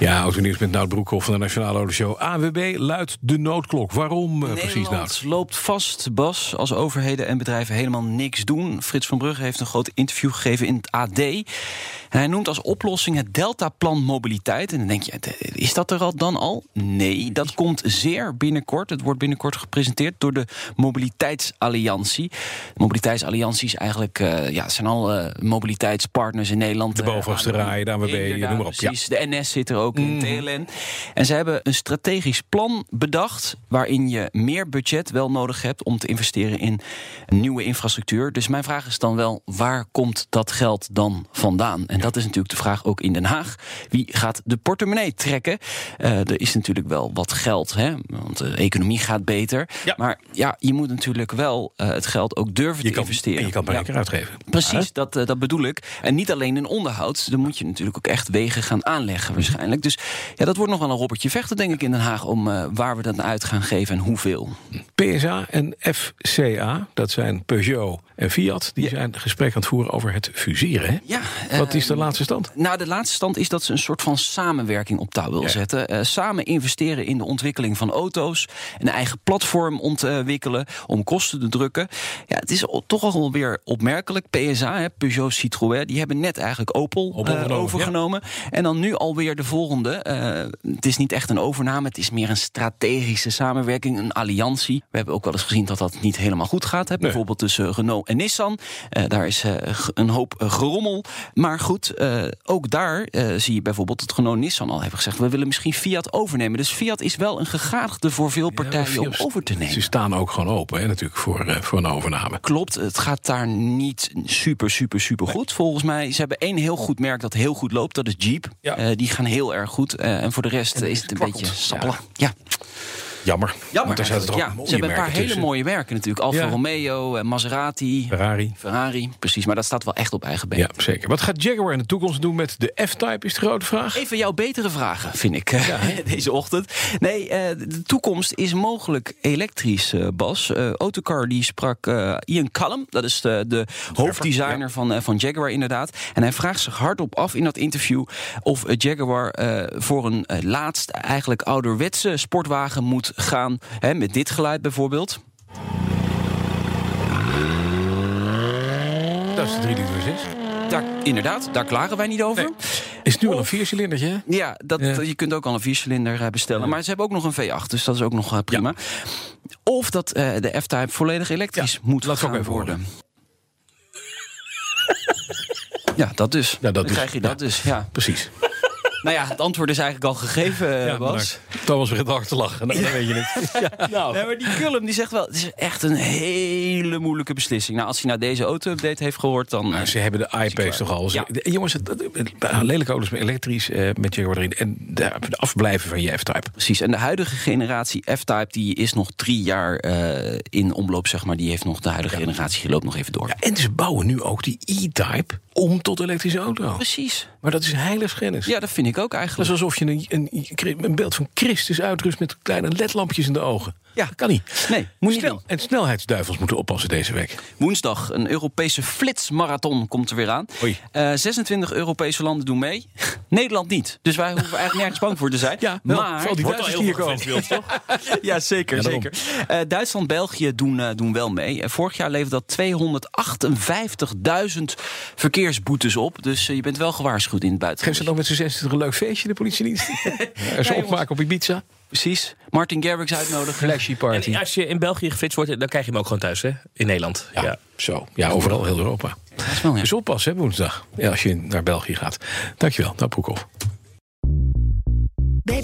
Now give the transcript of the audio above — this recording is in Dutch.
Ja, autonieuws met Nout Broekhoff van de Nationale Autoshow. AWB luidt de noodklok. Waarom uh, precies, Nederland loopt vast, Bas, als overheden en bedrijven helemaal niks doen. Frits van Brugge heeft een groot interview gegeven in het AD. En hij noemt als oplossing het Deltaplan Mobiliteit. En dan denk je, is dat er al dan al? Nee, dat komt zeer binnenkort. Het wordt binnenkort gepresenteerd door de Mobiliteitsalliantie. De Mobiliteitsalliantie is eigenlijk, uh, ja, zijn al uh, mobiliteitspartners in Nederland. De bovenste rij, de AWB, noem maar op. Precies, ja. de NS zit er ook in, TLN. En ze hebben een strategisch plan bedacht... waarin je meer budget wel nodig hebt om te investeren in nieuwe infrastructuur. Dus mijn vraag is dan wel, waar komt dat geld dan vandaan? En dat is natuurlijk de vraag ook in Den Haag. Wie gaat de portemonnee trekken? Uh, er is natuurlijk wel wat geld, hè? want de economie gaat beter. Ja. Maar ja, je moet natuurlijk wel uh, het geld ook durven je te kan, investeren. En je kan het maar ja. uitgeven. Precies, dat, uh, dat bedoel ik. En niet alleen in onderhoud. Dan moet je natuurlijk ook echt wegen gaan aanleggen waarschijnlijk. Dus ja, dat wordt nog wel een robbertje vechten, denk ik, in Den Haag... om uh, waar we dat uit gaan geven en hoeveel. PSA en FCA, dat zijn Peugeot en Fiat... die ja. zijn gesprek aan het voeren over het fuseren. Hè? Ja, Wat is de laatste stand? Nou, de laatste stand is dat ze een soort van samenwerking op touw wil ja. zetten. Uh, samen investeren in de ontwikkeling van auto's. Een eigen platform ontwikkelen om kosten te drukken. Ja, het is toch al weer opmerkelijk. PSA, hè, Peugeot Citroën, die hebben net eigenlijk Opel, Opel uh, overgenomen. Ja. En dan nu alweer de volgende. Uh, het is niet echt een overname, het is meer een strategische samenwerking, een alliantie. We hebben ook wel eens gezien dat dat niet helemaal goed gaat. Hè? Nee. Bijvoorbeeld tussen Renault en Nissan. Uh, daar is uh, een hoop gerommel. Maar goed, ook daar zie je bijvoorbeeld dat Renault en Nissan al hebben gezegd... we willen misschien Fiat overnemen. Dus Fiat is wel een gegadigde voor veel partijen ja, om over te nemen. Ze staan ook gewoon open hè, natuurlijk voor, voor een overname. Klopt, het gaat daar niet super, super, super goed. Volgens mij, ze hebben één heel goed merk dat heel goed loopt. Dat is Jeep. Ja. die gaan heel erg goed. Uh, en voor de rest is het een beetje sappelen. Ja. Ja. Jammer. Jammer. Ja, ze hebben een paar hele mooie merken natuurlijk. Alfa ja. Romeo, Maserati, Ferrari. Ferrari. Precies, maar dat staat wel echt op eigen been. Ja, zeker. Wat gaat Jaguar in de toekomst doen met de F-Type, is de grote vraag. Even jouw betere vragen, vind ik, ja. deze ochtend. Nee, uh, de toekomst is mogelijk elektrisch, uh, Bas. Autocar die sprak Ian Callum, dat is de, de hoofddesigner ja. van, van Jaguar inderdaad. En hij vraagt zich hardop af in dat interview... of Jaguar voor een laatst eigenlijk ouderwetse sportwagen moet gaan. Hè, met dit geluid bijvoorbeeld. Dat is de 3 liter 6. Daar, inderdaad, daar klagen wij niet over. Nee. Is het nu al een viercilindertje? Ja, dat, ja, je kunt ook al een viercilinder bestellen. Ja. Maar ze hebben ook nog een V8, dus dat is ook nog uh, prima. Ja. Of dat uh, de F-Type volledig elektrisch moet Laat gaan ook even worden. ja, dat dus. Ja, dat Dan dus. krijg je dat dus, ja. Precies. Nou ja, het antwoord is eigenlijk al gegeven, ja, Bas. Thomas begint hard te lachen, nou, dan weet je het. ja. nou. nee, maar die Cullen die zegt wel... het is echt een hele moeilijke beslissing. Nou, als hij nou deze auto-update heeft gehoord, dan... Nou, ze hebben de iPace toch al. Ja. Jongens, het, het, het, lelijke auto's met elektrisch, uh, met Jaguar erin. En de, de afblijven van je F-Type. Precies, en de huidige generatie F-Type... die is nog drie jaar uh, in omloop, zeg maar. Die heeft nog de huidige generatie, loopt nog even door. Ja, en ze bouwen nu ook die E-Type om tot elektrische auto. Precies. Maar dat is heiligschennis. Ja, dat vind ik ook eigenlijk. Alsof je een, een, een beeld van Christus uitrust met kleine ledlampjes in de ogen. Ja. Kan niet. Nee, moet je Snel, En snelheidsduivels moeten oppassen deze week. Woensdag, een Europese flitsmarathon komt er weer aan. Uh, 26 Europese landen doen mee. Nederland niet. Dus wij hoeven eigenlijk nergens bang voor te zijn. Ja, maar vooral die Duitsers hier komen. toch? ja, zeker. Ja, zeker. Uh, Duitsland, België doen, uh, doen wel mee. Uh, vorig jaar leverde dat 258.000 verkeersboetes op. Dus je bent wel gewaarschuwd in het buitenland. Geef ze nog met z'n 26 een leuk feestje, de politiedienst? Er ze opmaken op Ibiza. Precies. Martin Garrix uitnodigen. Flashy party. En als je in België geflitst wordt, dan krijg je hem ook gewoon thuis, hè? In Nederland. Ja, ja. zo. Ja, overal, heel Europa. Dat is wel, ja. Dus oppassen, hè, woensdag. Ja, als je naar België gaat. Dankjewel, Nou Broekhoff. Bij